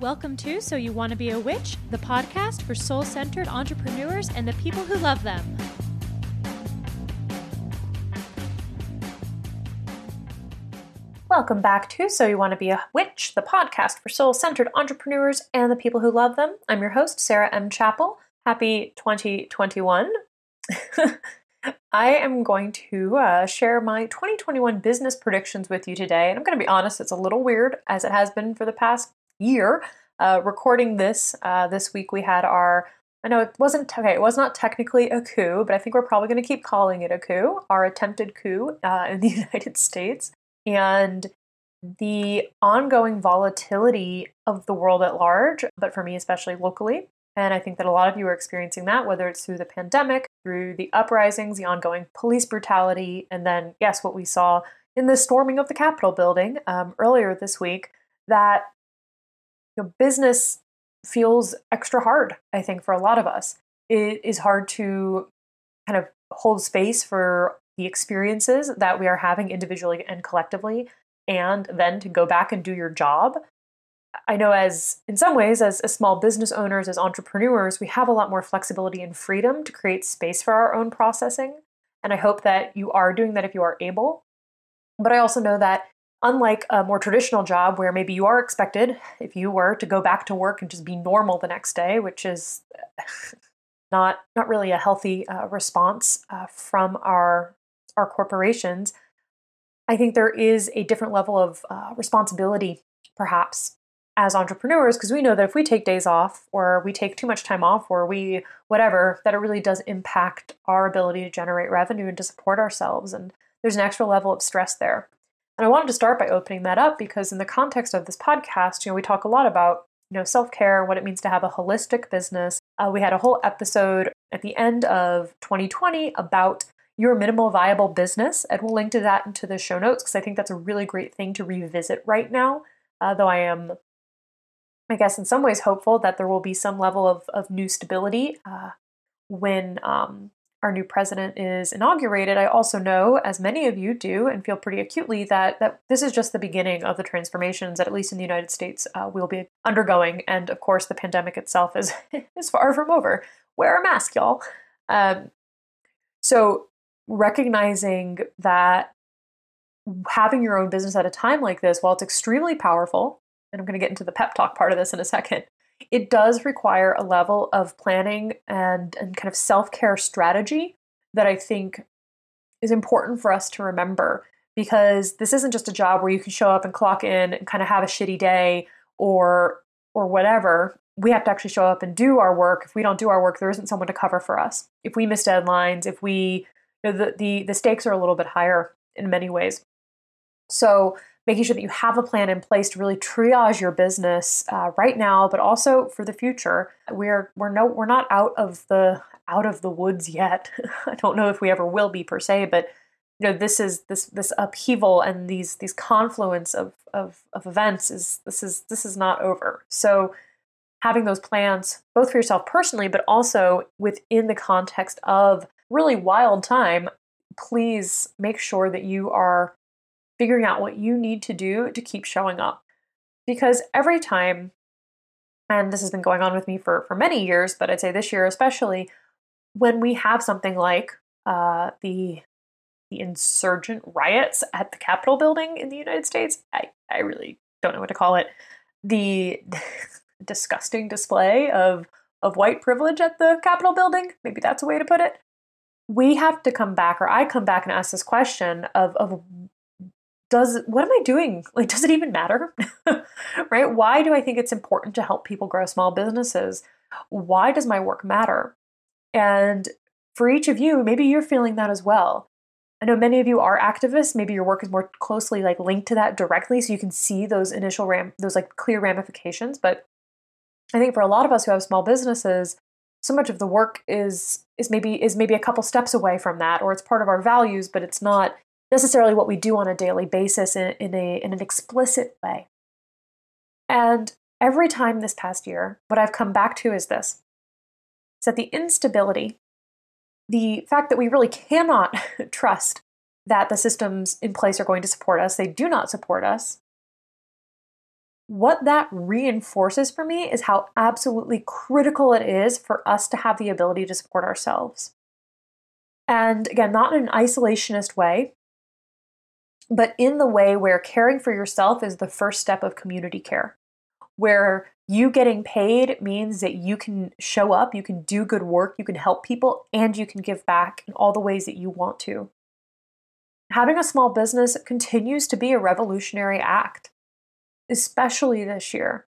Welcome to So You Want to Be a Witch, the podcast for soul centered entrepreneurs and the people who love them. Welcome back to So You Want to Be a Witch, the podcast for soul centered entrepreneurs and the people who love them. I'm your host, Sarah M. Chappell. Happy 2021. I am going to uh, share my 2021 business predictions with you today. And I'm going to be honest, it's a little weird as it has been for the past year. Uh, recording this uh, this week, we had our. I know it wasn't okay. It was not technically a coup, but I think we're probably going to keep calling it a coup. Our attempted coup uh, in the United States and the ongoing volatility of the world at large, but for me especially locally, and I think that a lot of you are experiencing that, whether it's through the pandemic, through the uprisings, the ongoing police brutality, and then, yes, what we saw in the storming of the Capitol building um, earlier this week, that business feels extra hard, I think, for a lot of us. It is hard to kind of hold space for the experiences that we are having individually and collectively, and then to go back and do your job I know as in some ways as, as small business owners, as entrepreneurs, we have a lot more flexibility and freedom to create space for our own processing. And I hope that you are doing that if you are able. But I also know that unlike a more traditional job where maybe you are expected, if you were to go back to work and just be normal the next day, which is not not really a healthy uh, response uh, from our our corporations, I think there is a different level of uh, responsibility, perhaps, as entrepreneurs because we know that if we take days off or we take too much time off or we whatever that it really does impact our ability to generate revenue and to support ourselves and there's an extra level of stress there and i wanted to start by opening that up because in the context of this podcast you know we talk a lot about you know self-care what it means to have a holistic business. Uh, we had a whole episode at the end of 2020 about your minimal viable business and we'll link to that into the show notes because i think that's a really great thing to revisit right now. Uh, though i am I guess, in some ways hopeful that there will be some level of, of new stability uh, when um, our new president is inaugurated. I also know, as many of you do, and feel pretty acutely, that, that this is just the beginning of the transformations that, at least in the United States, uh, we'll be undergoing. And of course, the pandemic itself is, is far from over. Wear a mask, y'all. Um, so, recognizing that having your own business at a time like this, while it's extremely powerful, and I'm going to get into the pep talk part of this in a second, it does require a level of planning and, and kind of self care strategy that I think is important for us to remember because this isn't just a job where you can show up and clock in and kind of have a shitty day or or whatever. We have to actually show up and do our work. If we don't do our work there isn't someone to cover for us. If we miss deadlines if we you know, the, the the stakes are a little bit higher in many ways. So making sure that you have a plan in place to really triage your business uh, right now, but also for the future. We're we're no we're not out of the out of the woods yet. I don't know if we ever will be per se, but you know this is this this upheaval and these these confluence of of, of events is this is this is not over. So having those plans both for yourself personally, but also within the context of really wild time, please make sure that you are figuring out what you need to do to keep showing up. Because every time, and this has been going on with me for, for many years, but I'd say this year especially, when we have something like uh, the the insurgent riots at the Capitol building in the United States, I, I really don't know what to call it. The disgusting display of of white privilege at the Capitol building, maybe that's a way to put it. We have to come back, or I come back and ask this question of, of does what am I doing? Like, does it even matter? right? Why do I think it's important to help people grow small businesses? Why does my work matter? And for each of you, maybe you're feeling that as well. I know many of you are activists. Maybe your work is more closely like linked to that directly, so you can see those initial ram those like clear ramifications. But I think for a lot of us who have small businesses, so much of the work is is maybe is maybe a couple steps away from that, or it's part of our values, but it's not necessarily what we do on a daily basis in, in, a, in an explicit way. And every time this past year, what I've come back to is this is that the instability, the fact that we really cannot trust that the systems in place are going to support us, they do not support us. what that reinforces for me is how absolutely critical it is for us to have the ability to support ourselves. And again, not in an isolationist way, but in the way where caring for yourself is the first step of community care, where you getting paid means that you can show up, you can do good work, you can help people, and you can give back in all the ways that you want to. Having a small business continues to be a revolutionary act especially this year.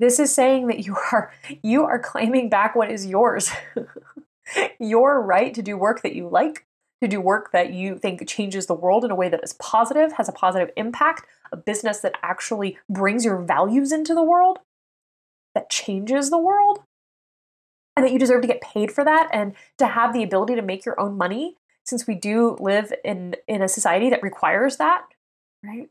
This is saying that you are you are claiming back what is yours. Your right to do work that you like, to do work that you think changes the world in a way that is positive, has a positive impact, a business that actually brings your values into the world, that changes the world, and that you deserve to get paid for that and to have the ability to make your own money since we do live in in a society that requires that, right?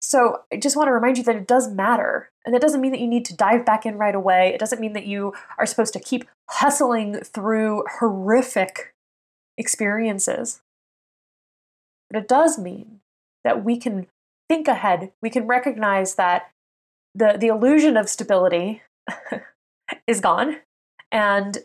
So I just want to remind you that it does matter. And that doesn't mean that you need to dive back in right away. It doesn't mean that you are supposed to keep hustling through horrific experiences. But it does mean that we can think ahead. We can recognize that the, the illusion of stability is gone. And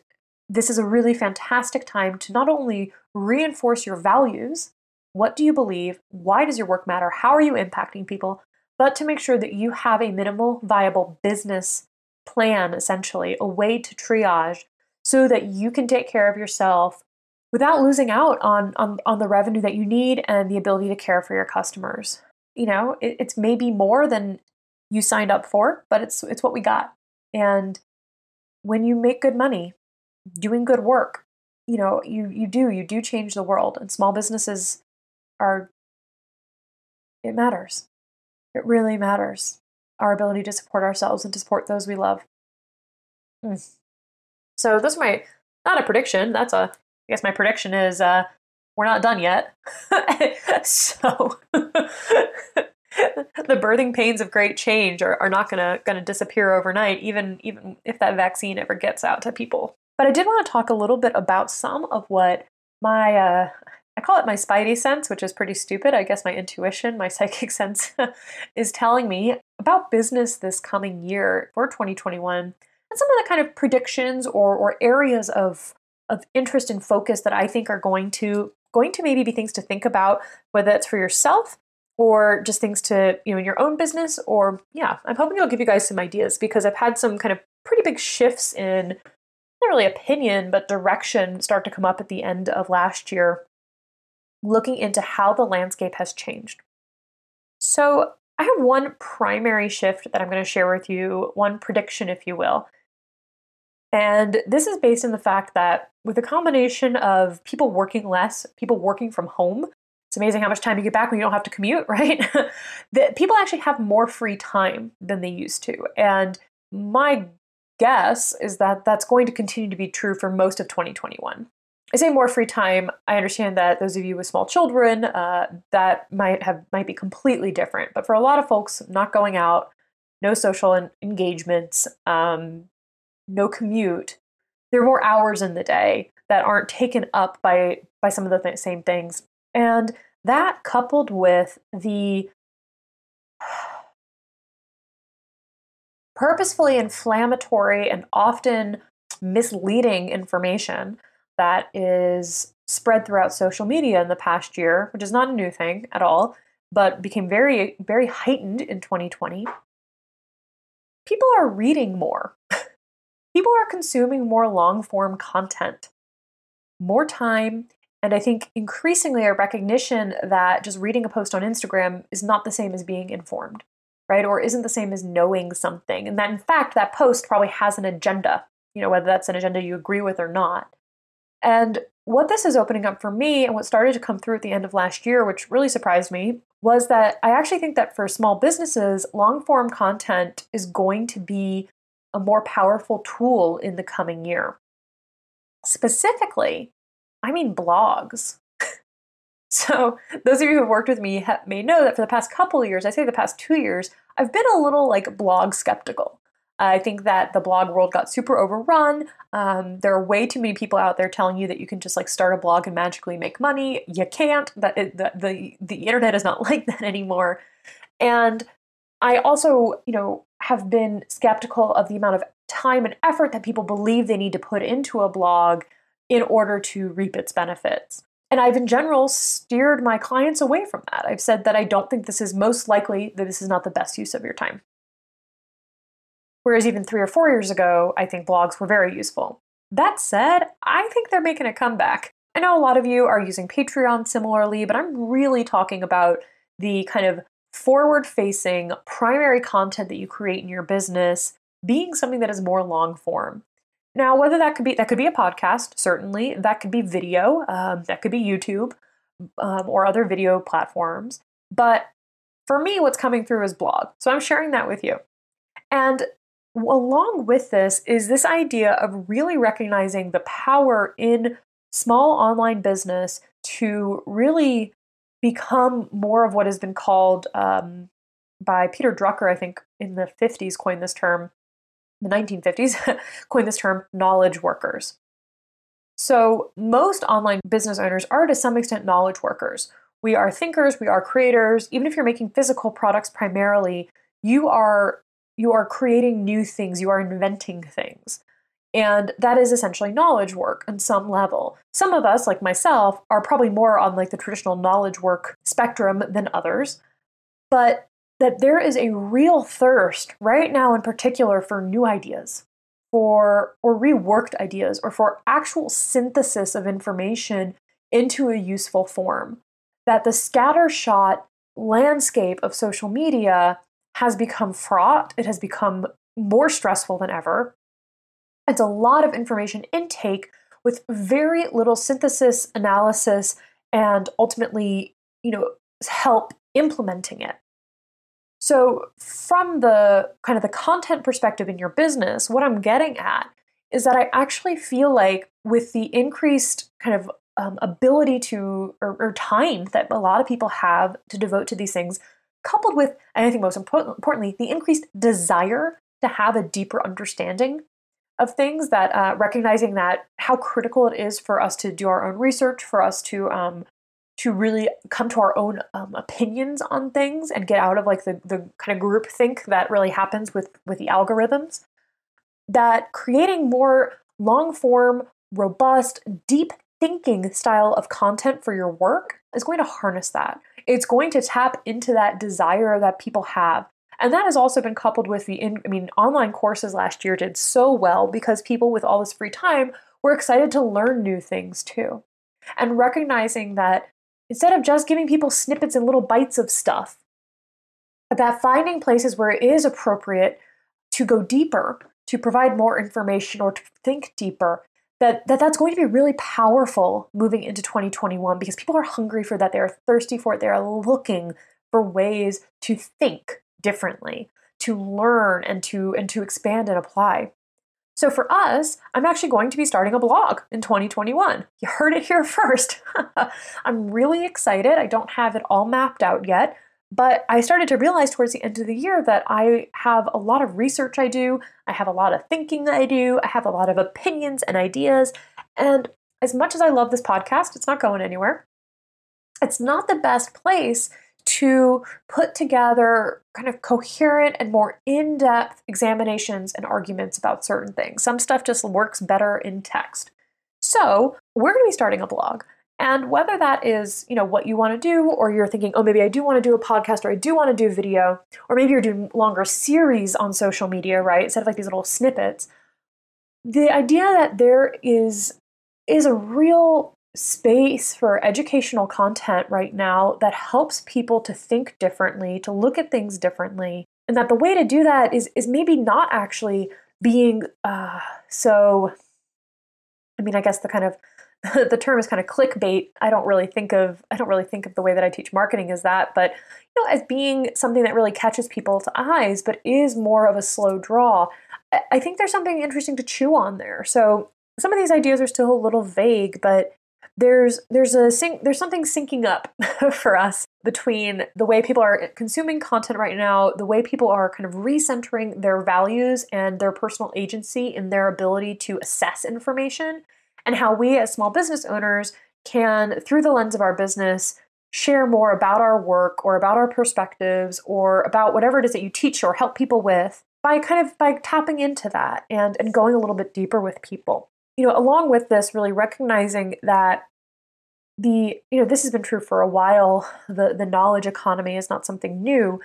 this is a really fantastic time to not only reinforce your values, what do you believe? Why does your work matter? How are you impacting people? But to make sure that you have a minimal viable business plan, essentially, a way to triage so that you can take care of yourself without losing out on, on, on the revenue that you need and the ability to care for your customers. You know, it, it's maybe more than you signed up for, but it's it's what we got. And when you make good money, doing good work, you know, you you do you do change the world. And small businesses are it matters. It really matters. Our ability to support ourselves and to support those we love. Mm. So this is my not a prediction. That's a I guess my prediction is uh, we're not done yet. so the birthing pains of great change are, are not gonna gonna disappear overnight, even even if that vaccine ever gets out to people. But I did want to talk a little bit about some of what my uh, I call it my spidey sense, which is pretty stupid. I guess my intuition, my psychic sense is telling me about business this coming year for 2021 and some of the kind of predictions or, or areas of, of interest and focus that I think are going to going to maybe be things to think about, whether it's for yourself or just things to, you know, in your own business or yeah, I'm hoping it'll give you guys some ideas because I've had some kind of pretty big shifts in not really opinion, but direction start to come up at the end of last year looking into how the landscape has changed. So, I have one primary shift that I'm going to share with you, one prediction, if you will. And this is based on the fact that with a combination of people working less, people working from home, it's amazing how much time you get back when you don't have to commute, right? that people actually have more free time than they used to. And my guess is that that's going to continue to be true for most of 2021. I say more free time. I understand that those of you with small children, uh, that might have might be completely different. But for a lot of folks, not going out, no social engagements, um, no commute, there are more hours in the day that aren't taken up by by some of the th- same things, and that coupled with the purposefully inflammatory and often misleading information that is spread throughout social media in the past year, which is not a new thing at all, but became very, very heightened in 2020. People are reading more. People are consuming more long form content, more time, and I think increasingly a recognition that just reading a post on Instagram is not the same as being informed, right? Or isn't the same as knowing something. And that in fact, that post probably has an agenda, you know, whether that's an agenda you agree with or not. And what this is opening up for me, and what started to come through at the end of last year, which really surprised me, was that I actually think that for small businesses, long form content is going to be a more powerful tool in the coming year. Specifically, I mean blogs. so, those of you who have worked with me may know that for the past couple of years, I say the past two years, I've been a little like blog skeptical. I think that the blog world got super overrun. Um, there are way too many people out there telling you that you can just like start a blog and magically make money. You can't. That the, the the internet is not like that anymore. And I also, you know, have been skeptical of the amount of time and effort that people believe they need to put into a blog in order to reap its benefits. And I've in general steered my clients away from that. I've said that I don't think this is most likely that this is not the best use of your time. Whereas even three or four years ago, I think blogs were very useful. That said, I think they're making a comeback. I know a lot of you are using Patreon similarly, but I'm really talking about the kind of forward facing primary content that you create in your business being something that is more long form. Now, whether that could be that could be a podcast, certainly that could be video, um, that could be YouTube um, or other video platforms. But for me, what's coming through is blog, so I'm sharing that with you. And along with this is this idea of really recognizing the power in small online business to really become more of what has been called um, by Peter Drucker, I think in the 50s, coined this term, the 1950s, coined this term knowledge workers. So, most online business owners are to some extent knowledge workers. We are thinkers, we are creators. Even if you're making physical products primarily, you are you are creating new things, you are inventing things. And that is essentially knowledge work on some level. Some of us, like myself, are probably more on like the traditional knowledge work spectrum than others. But that there is a real thirst right now in particular for new ideas, for or reworked ideas, or for actual synthesis of information into a useful form. That the scattershot landscape of social media has become fraught, it has become more stressful than ever it's a lot of information intake with very little synthesis, analysis, and ultimately, you know, help implementing it. So, from the kind of the content perspective in your business, what I'm getting at is that I actually feel like with the increased kind of um, ability to or, or, time that a lot of people have to devote to these things, coupled with, and I think most importantly, the increased desire to have a deeper understanding of things that uh, recognizing that how critical it is for us to do our own research for us to um, to really come to our own um, opinions on things and get out of like the, the kind of group think that really happens with with the algorithms that creating more long form robust deep thinking style of content for your work is going to harness that. It's going to tap into that desire that people have and that has also been coupled with the, in, I mean, online courses last year did so well because people with all this free time were excited to learn new things too. And recognizing that instead of just giving people snippets and little bites of stuff, that finding places where it is appropriate to go deeper, to provide more information or to think deeper, that, that that's going to be really powerful moving into 2021 because people are hungry for that. They are thirsty for it. They are looking for ways to think differently, to learn and to and to expand and apply. So for us, I'm actually going to be starting a blog in 2021. You heard it here first. I'm really excited. I don't have it all mapped out yet, but I started to realize towards the end of the year that I have a lot of research I do, I have a lot of thinking I do, I have a lot of opinions and ideas, and as much as I love this podcast, it's not going anywhere. It's not the best place to put together kind of coherent and more in depth examinations and arguments about certain things. Some stuff just works better in text. So, we're going to be starting a blog. And whether that is, you know, what you want to do, or you're thinking, oh, maybe I do want to do a podcast, or I do want to do video, or maybe you're doing longer series on social media, right? Instead of like these little snippets. The idea that there is is a real space for educational content right now that helps people to think differently, to look at things differently. And that the way to do that is, is maybe not actually being uh, so, I mean, I guess the kind of the term is kind of clickbait. I don't really think of I don't really think of the way that I teach marketing as that, but you know, as being something that really catches people's eyes, but is more of a slow draw. I think there's something interesting to chew on there. So some of these ideas are still a little vague, but there's there's a sync, there's something syncing up for us between the way people are consuming content right now, the way people are kind of recentering their values and their personal agency in their ability to assess information, and how we as small business owners can, through the lens of our business, share more about our work or about our perspectives or about whatever it is that you teach or help people with by kind of by tapping into that and and going a little bit deeper with people you know along with this really recognizing that the you know this has been true for a while. The the knowledge economy is not something new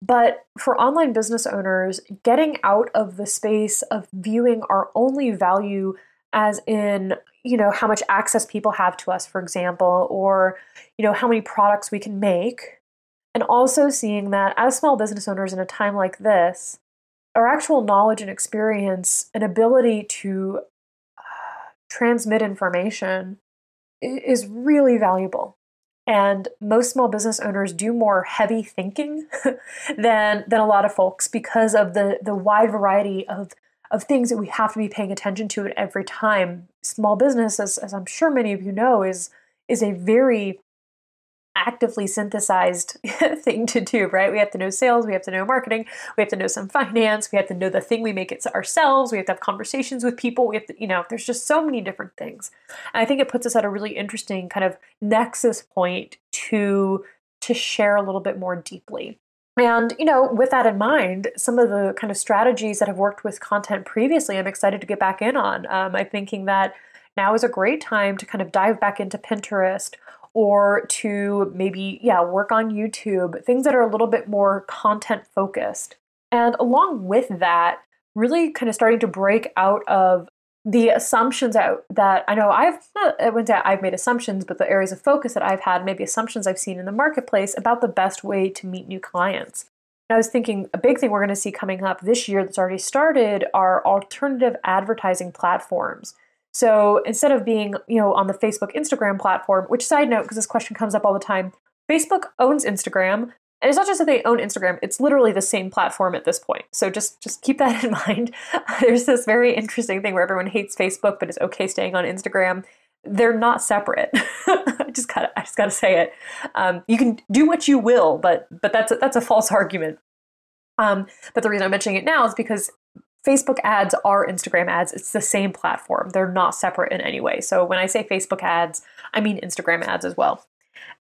but for online business owners getting out of the space of viewing our only value as in you know how much access people have to us for example or you know how many products we can make and also seeing that as small business owners in a time like this our actual knowledge and experience and ability to transmit information is really valuable and most small business owners do more heavy thinking than than a lot of folks because of the the wide variety of of things that we have to be paying attention to at every time. Small business, as, as I'm sure many of you know, is is a very actively synthesized thing to do, right? We have to know sales, we have to know marketing, we have to know some finance, we have to know the thing we make it ourselves, we have to have conversations with people, we have to, you know, there's just so many different things. And I think it puts us at a really interesting kind of nexus point to to share a little bit more deeply. And, you know, with that in mind, some of the kind of strategies that have worked with content previously, I'm excited to get back in on. Um, I'm thinking that now is a great time to kind of dive back into Pinterest or to maybe, yeah, work on YouTube, things that are a little bit more content focused. And along with that, really kind of starting to break out of the assumptions that, that I know I've I wouldn't say I've made assumptions, but the areas of focus that I've had, maybe assumptions I've seen in the marketplace about the best way to meet new clients. And I was thinking a big thing we're going to see coming up this year that's already started are alternative advertising platforms. So instead of being, you know, on the Facebook, Instagram platform, which side note, because this question comes up all the time, Facebook owns Instagram, and it's not just that they own Instagram, it's literally the same platform at this point. So just just keep that in mind. There's this very interesting thing where everyone hates Facebook but is okay staying on Instagram. They're not separate. I just gotta I just gotta say it. Um, you can do what you will, but but that's a, that's a false argument. Um, but the reason I'm mentioning it now is because Facebook ads are Instagram ads. It's the same platform. They're not separate in any way. So when I say Facebook ads, I mean Instagram ads as well.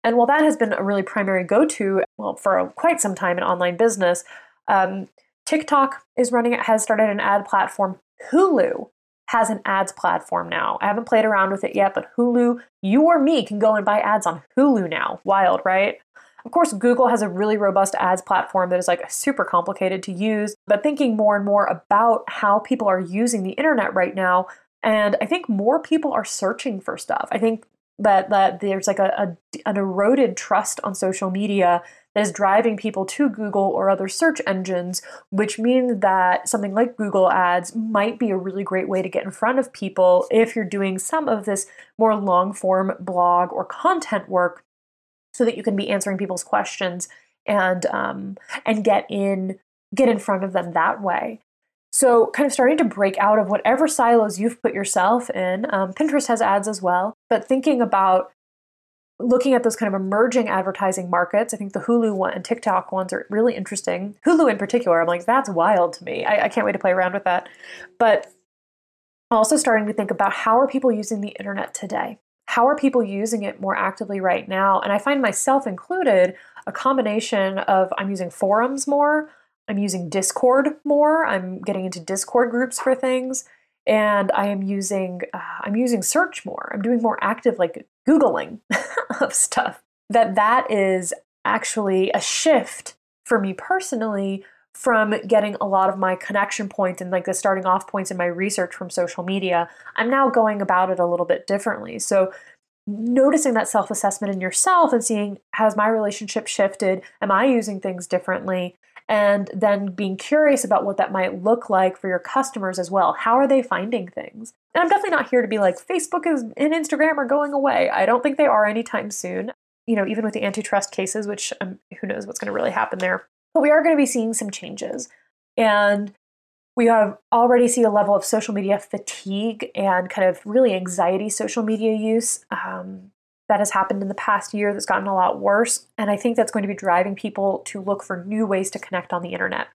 And while that has been a really primary go to, well, for quite some time in online business, um, TikTok is running, has started an ad platform. Hulu has an ads platform now. I haven't played around with it yet, but Hulu, you or me can go and buy ads on Hulu now. Wild, right? Of course, Google has a really robust ads platform that is like super complicated to use, but thinking more and more about how people are using the internet right now. And I think more people are searching for stuff. I think that that there's like a, a, an eroded trust on social media that is driving people to Google or other search engines, which means that something like Google Ads might be a really great way to get in front of people if you're doing some of this more long form blog or content work, so that you can be answering people's questions and um, and get in get in front of them that way. So, kind of starting to break out of whatever silos you've put yourself in. Um, Pinterest has ads as well, but thinking about looking at those kind of emerging advertising markets. I think the Hulu one and TikTok ones are really interesting. Hulu in particular, I'm like, that's wild to me. I, I can't wait to play around with that. But also starting to think about how are people using the internet today? How are people using it more actively right now? And I find myself included a combination of I'm using forums more, I'm using Discord more. I'm getting into Discord groups for things, and I am using uh, I'm using search more. I'm doing more active like googling of stuff. That that is actually a shift for me personally from getting a lot of my connection points and like the starting off points in my research from social media. I'm now going about it a little bit differently. So noticing that self assessment in yourself and seeing has my relationship shifted? Am I using things differently? and then being curious about what that might look like for your customers as well. How are they finding things? And I'm definitely not here to be like Facebook is and Instagram are going away. I don't think they are anytime soon. You know, even with the antitrust cases, which um, who knows what's going to really happen there. But we are going to be seeing some changes. And we have already see a level of social media fatigue and kind of really anxiety social media use. Um, that has happened in the past year that's gotten a lot worse. And I think that's going to be driving people to look for new ways to connect on the internet.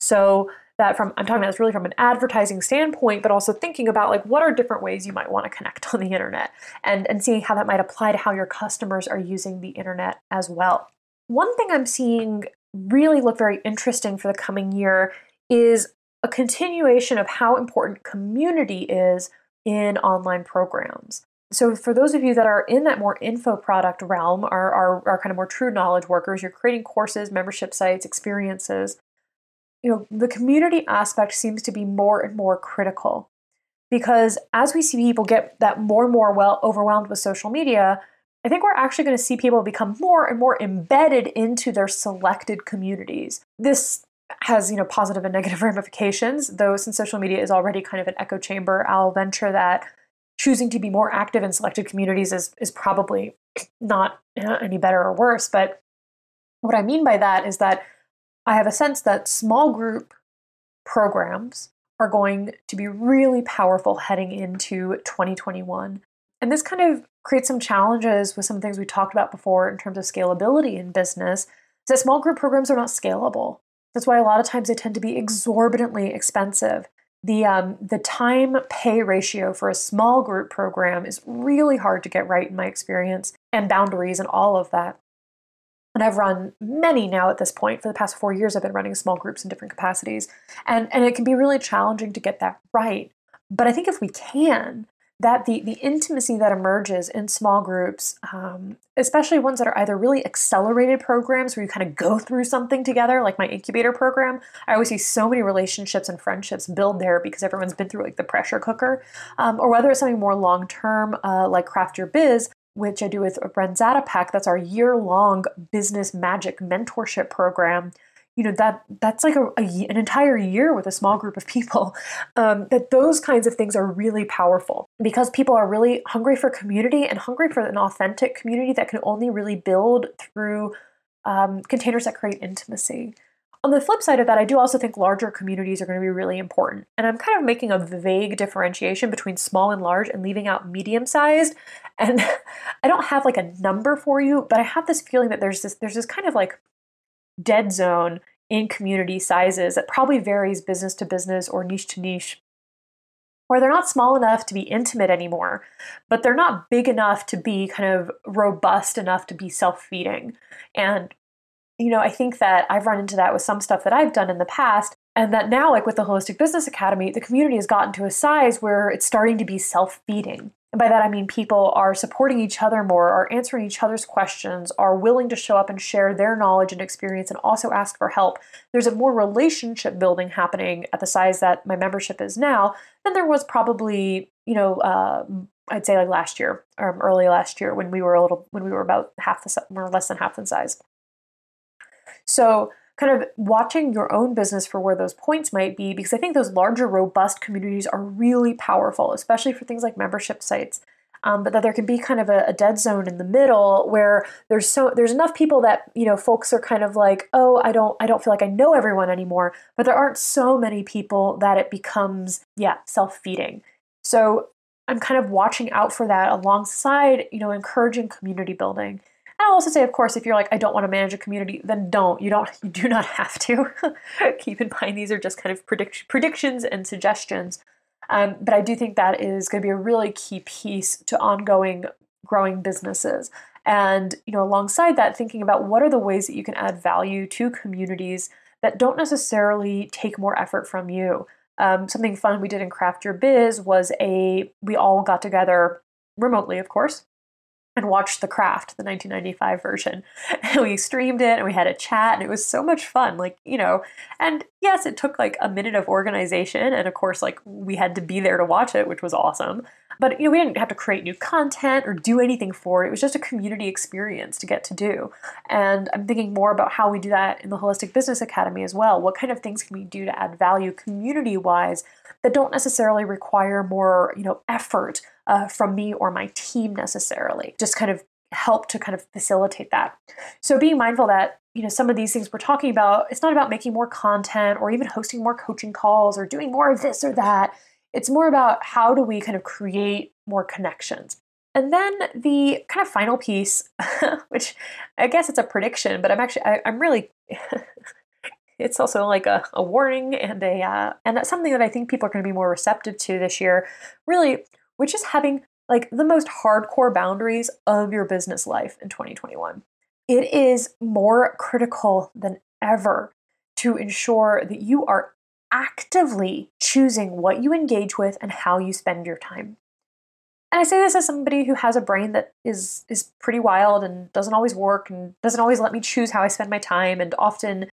So that from I'm talking about this really from an advertising standpoint, but also thinking about like what are different ways you might want to connect on the internet and, and seeing how that might apply to how your customers are using the internet as well. One thing I'm seeing really look very interesting for the coming year is a continuation of how important community is in online programs. So, for those of you that are in that more info product realm, are, are, are kind of more true knowledge workers, you're creating courses, membership sites, experiences, you know, the community aspect seems to be more and more critical because as we see people get that more and more well overwhelmed with social media, I think we're actually going to see people become more and more embedded into their selected communities. This has, you know, positive and negative ramifications, though since social media is already kind of an echo chamber, I'll venture that choosing to be more active in selected communities is is probably not eh, any better or worse, but what I mean by that is that I have a sense that small group programs are going to be really powerful heading into 2021. And this kind of creates some challenges with some things we talked about before in terms of scalability in business. That small group programs are not scalable. That's why a lot of times they tend to be exorbitantly expensive. The um, the time pay ratio for a small group program is really hard to get right in my experience, and boundaries and all of that. And I've run many now at this point. For the past four years, I've been running small groups in different capacities. And, and it can be really challenging to get that right. But I think if we can, that the, the intimacy that emerges in small groups, um, especially ones that are either really accelerated programs where you kind of go through something together, like my incubator program, I always see so many relationships and friendships build there because everyone's been through like the pressure cooker, um, or whether it's something more long term, uh, like Craft Your Biz, which I do with Bren Pack. That's our year long business magic mentorship program. You know that that's like a, a, an entire year with a small group of people. Um, that those kinds of things are really powerful because people are really hungry for community and hungry for an authentic community that can only really build through um, containers that create intimacy. On the flip side of that, I do also think larger communities are going to be really important. And I'm kind of making a vague differentiation between small and large and leaving out medium sized. And I don't have like a number for you, but I have this feeling that there's this there's this kind of like dead zone in community sizes that probably varies business to business or niche to niche where they're not small enough to be intimate anymore, but they're not big enough to be kind of robust enough to be self feeding. And you know, I think that I've run into that with some stuff that I've done in the past. And that now, like with the Holistic Business Academy, the community has gotten to a size where it's starting to be self feeding. And by that, I mean people are supporting each other more, are answering each other's questions, are willing to show up and share their knowledge and experience and also ask for help. There's a more relationship building happening at the size that my membership is now than there was probably, you know, uh, I'd say like last year or early last year when we were a little, when we were about half the, or less than half the size. So, kind of watching your own business for where those points might be, because I think those larger, robust communities are really powerful, especially for things like membership sites. Um, but that there can be kind of a, a, dead zone in the middle where there's so there's enough people that you know folks are kind of like oh I don't I don't feel like I know everyone anymore. But there aren't so many people that it becomes yeah self feeding so I'm kind of watching out for that alongside you know encouraging community building I'll also say, of course, if you're like, I don't want to manage a community, then don't. You don't. You do not have to. Keep in mind these are just kind of predict- predictions and suggestions. Um, but I do think that is going to be a really key piece to ongoing growing businesses. And you know, alongside that, thinking about what are the ways that you can add value to communities that don't necessarily take more effort from you. Um, something fun we did in Craft Your Biz was a we all got together remotely, of course, and watched The Craft, the 1995 version. And we streamed it and we had a chat and it was so much fun. Like, you know, and yes, it took like a minute of organization. And of course, like we had to be there to watch it, which was awesome. But, you know, we didn't have to create new content or do anything for it. It was just a community experience to get to do. And I'm thinking more about how we do that in the Holistic Business Academy as well. What kind of things can we do to add value community wise that don't necessarily require more, you know, effort uh, from me or my team necessarily. Just kind of help to kind of facilitate that. So being mindful that you know some of these things we're talking about, it's not about making more content or even hosting more coaching calls or doing more of this or that. It's more about how do we kind of create more connections. And then the kind of final piece, which I guess it's a prediction, but I'm actually I, I'm really it's also like a, a warning and a uh, and that's something that I think people are going to be more receptive to this year. Really, which is having like the most hardcore boundaries of your business life in 2021. It is more critical than ever to ensure that you are actively choosing what you engage with and how you spend your time. And I say this as somebody who has a brain that is is pretty wild and doesn't always work and doesn't always let me choose how I spend my time and often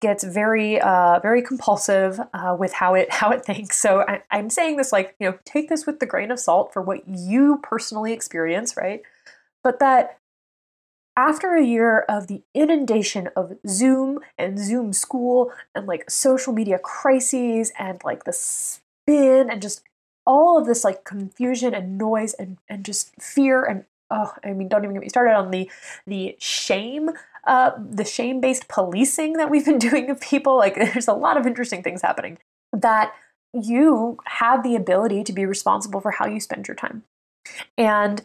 gets very uh, very compulsive uh, with how it how it thinks. So I, I'm saying this like you know take this with the grain of salt for what you personally experience, right? But that after a year of the inundation of Zoom and Zoom school and like social media crises and like the spin and just all of this like confusion and noise and, and just fear and oh i mean don't even get me started on the the shame uh, the shame based policing that we've been doing of people like there's a lot of interesting things happening that you have the ability to be responsible for how you spend your time and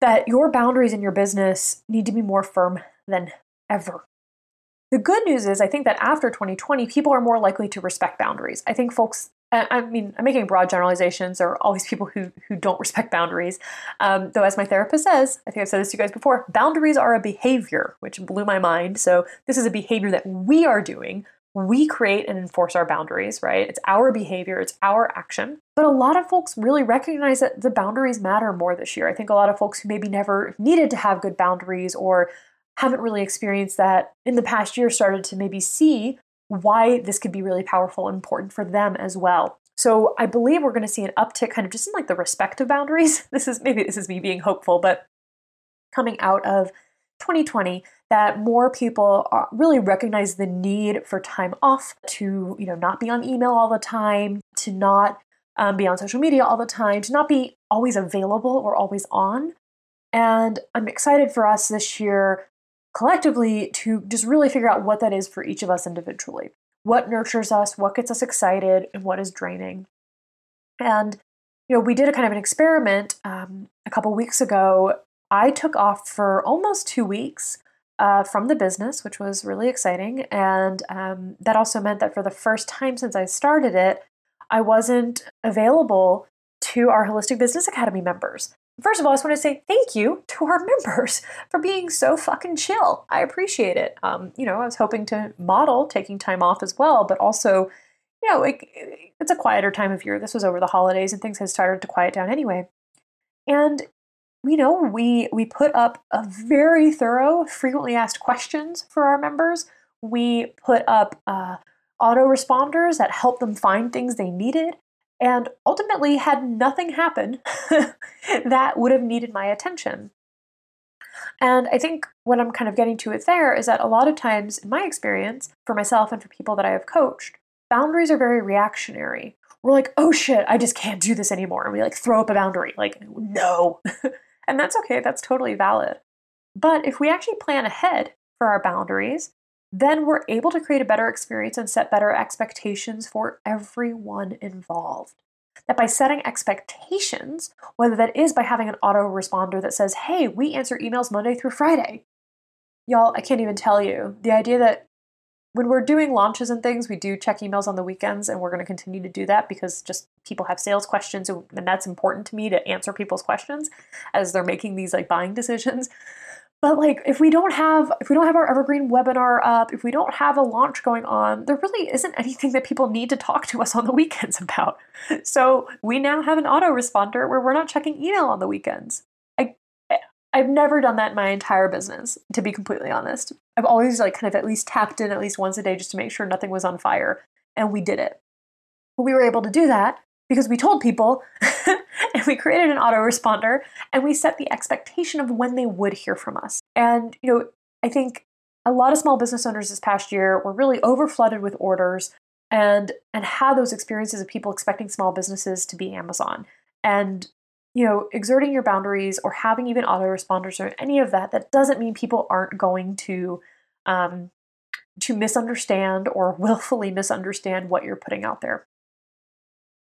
that your boundaries in your business need to be more firm than ever the good news is, I think that after 2020, people are more likely to respect boundaries. I think folks I mean, I'm making broad generalizations. There are always people who, who don't respect boundaries. Um, though, as my therapist says, I think I've said this to you guys before boundaries are a behavior, which blew my mind. So, this is a behavior that we are doing. We create and enforce our boundaries, right? It's our behavior, it's our action. But a lot of folks really recognize that the boundaries matter more this year. I think a lot of folks who maybe never needed to have good boundaries or haven't really experienced that in the past year started to maybe see why this could be really powerful and important for them as well. So I believe we're going to see an uptick kind of just in like the respective boundaries. This is maybe this is me being hopeful, but coming out of 2020 that more people really recognize the need for time off to you know not be on email all the time to not um, be on social media all the time to not be always available or always on and i'm excited for us this year collectively to just really figure out what that is for each of us individually. What nurtures us, what gets us excited, and what is draining. And, you know, we did a kind of an experiment um, a couple weeks ago. I took off for almost two weeks uh, from the business, which was really exciting. And um, that also meant that for the first time since I started it, I wasn't available to our Holistic Business Academy members. First of all, I just want to say thank you to our members for being so fucking chill. I appreciate it. Um, you know, I was hoping to model taking time off as well, but also, you know, it, it's a quieter time of year. This was over the holidays and things had started to quiet down anyway. And you know, we we put up a very thorough, frequently asked questions for our members. We put up uh, autoresponders that help them find things they needed and ultimately had nothing happen that would have needed my attention. And I think what I'm kind of getting to it there is that a lot of times, in my experience, for myself and for people that I have coached, boundaries are very reactionary. We're like, oh shit, I just can't do this anymore. And we like throw up a boundary, like, no. and that's okay, that's totally valid. But if we actually plan ahead for our boundaries then we're able to create a better experience and set better expectations for everyone involved. That by setting expectations, whether that is by having an autoresponder that says, hey, we answer emails Monday through Friday. Y'all, I can't even tell you. The idea that when we're doing launches and things, we do check emails on the weekends, and we're going to continue to do that because just people have sales questions, and that's important to me to answer people's questions as they're making these like buying decisions. But like if we don't have if we don't have our evergreen webinar up, if we don't have a launch going on, there really isn't anything that people need to talk to us on the weekends about. So we now have an autoresponder where we're not checking email on the weekends. I I've never done that in my entire business, to be completely honest. I've always like kind of at least tapped in at least once a day just to make sure nothing was on fire. And we did it. We were able to do that because we told people and we created an autoresponder and we set the expectation of when they would hear from us. And, you know, I think a lot of small business owners this past year were really overflooded with orders and and had those experiences of people expecting small businesses to be Amazon. And you know, exerting your boundaries or having even autoresponders or any of that, that doesn't mean people aren't going to um, to misunderstand or willfully misunderstand what you're putting out there.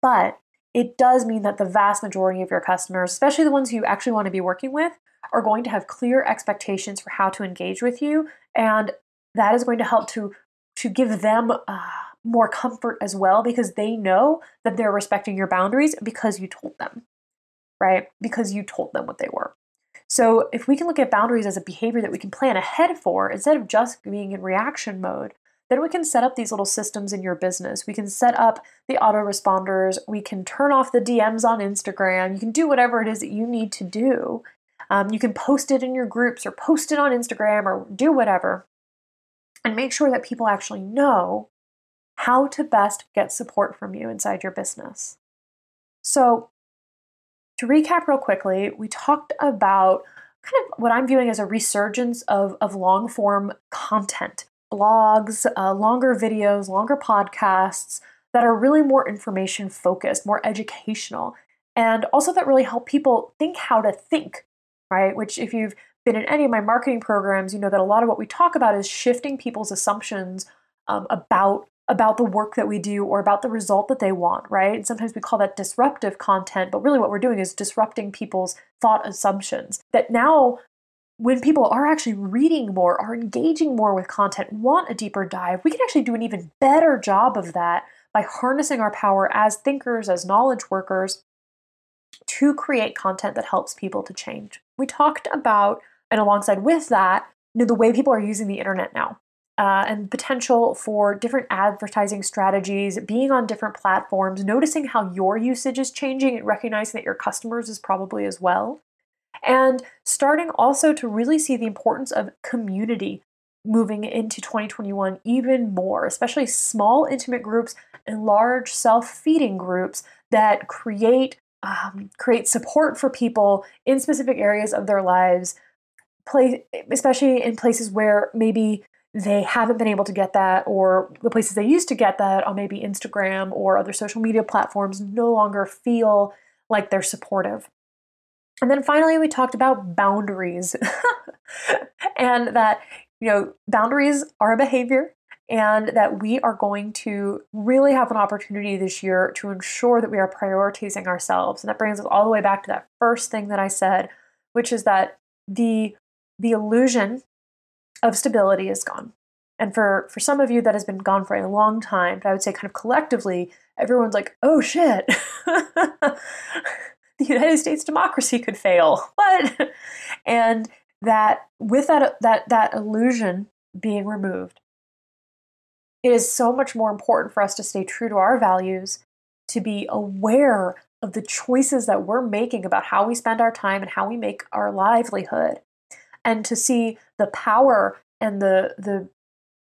But it does mean that the vast majority of your customers, especially the ones you actually want to be working with, are going to have clear expectations for how to engage with you. And that is going to help to to give them uh, more comfort as well because they know that they're respecting your boundaries because you told them, right? Because you told them what they were. So if we can look at boundaries as a behavior that we can plan ahead for instead of just being in reaction mode, then we can set up these little systems in your business. We can set up the autoresponders. We can turn off the DMs on Instagram. You can do whatever it is that you need to do. Um, you can post it in your groups or post it on Instagram or do whatever. And make sure that people actually know how to best get support from you inside your business. So, to recap real quickly, we talked about kind of what I'm viewing as a resurgence of, of long form content, blogs, uh, longer videos, longer podcasts that are really more information focused, more educational, and also that really help people think how to think, right? Which, if you've been in any of my marketing programs, you know that a lot of what we talk about is shifting people's assumptions um, about about the work that we do or about the result that they want, right? And sometimes we call that disruptive content, but really what we're doing is disrupting people's thought assumptions. That now, when people are actually reading more, are engaging more with content, want a deeper dive, we can actually do an even better job of that by harnessing our power as thinkers, as knowledge workers, to create content that helps people to change. We talked about, and alongside with that, you know, the way people are using the internet now uh, and potential for different advertising strategies, being on different platforms, noticing how your usage is changing and recognizing that your customers is probably as well. And starting also to really see the importance of community moving into 2021 even more, especially small, intimate groups and large self-feeding groups that create um, create support for people in specific areas of their lives, especially in places where maybe they haven't been able to get that, or the places they used to get that on maybe Instagram or other social media platforms no longer feel like they're supportive. And then finally, we talked about boundaries and that, you know, boundaries are a behavior and that we are going to really have an opportunity this year to ensure that we are prioritizing ourselves. And that brings us all the way back to that first thing that I said, which is that the the illusion of stability is gone. And for, for some of you, that has been gone for a long time. But I would say, kind of collectively, everyone's like, oh shit, the United States democracy could fail. What? and that with that, that, that illusion being removed, it is so much more important for us to stay true to our values, to be aware of the choices that we're making about how we spend our time and how we make our livelihood, and to see the power and the the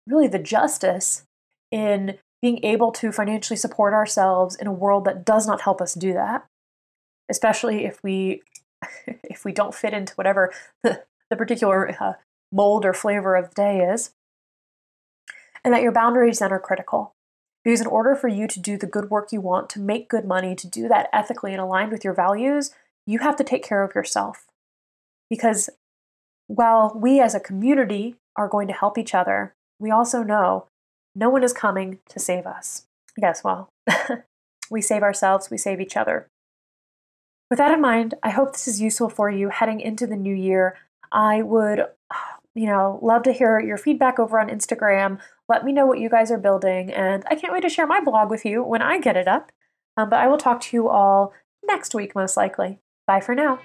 really the justice in being able to financially support ourselves in a world that does not help us do that especially if we if we don't fit into whatever the, the particular uh, mold or flavor of the day is and that your boundaries then are critical because in order for you to do the good work you want to make good money to do that ethically and aligned with your values you have to take care of yourself because while we as a community are going to help each other, we also know no one is coming to save us. Guess well, we save ourselves, we save each other. With that in mind, I hope this is useful for you heading into the new year. I would, you know, love to hear your feedback over on Instagram. Let me know what you guys are building, and I can't wait to share my blog with you when I get it up. Um, but I will talk to you all next week, most likely. Bye for now.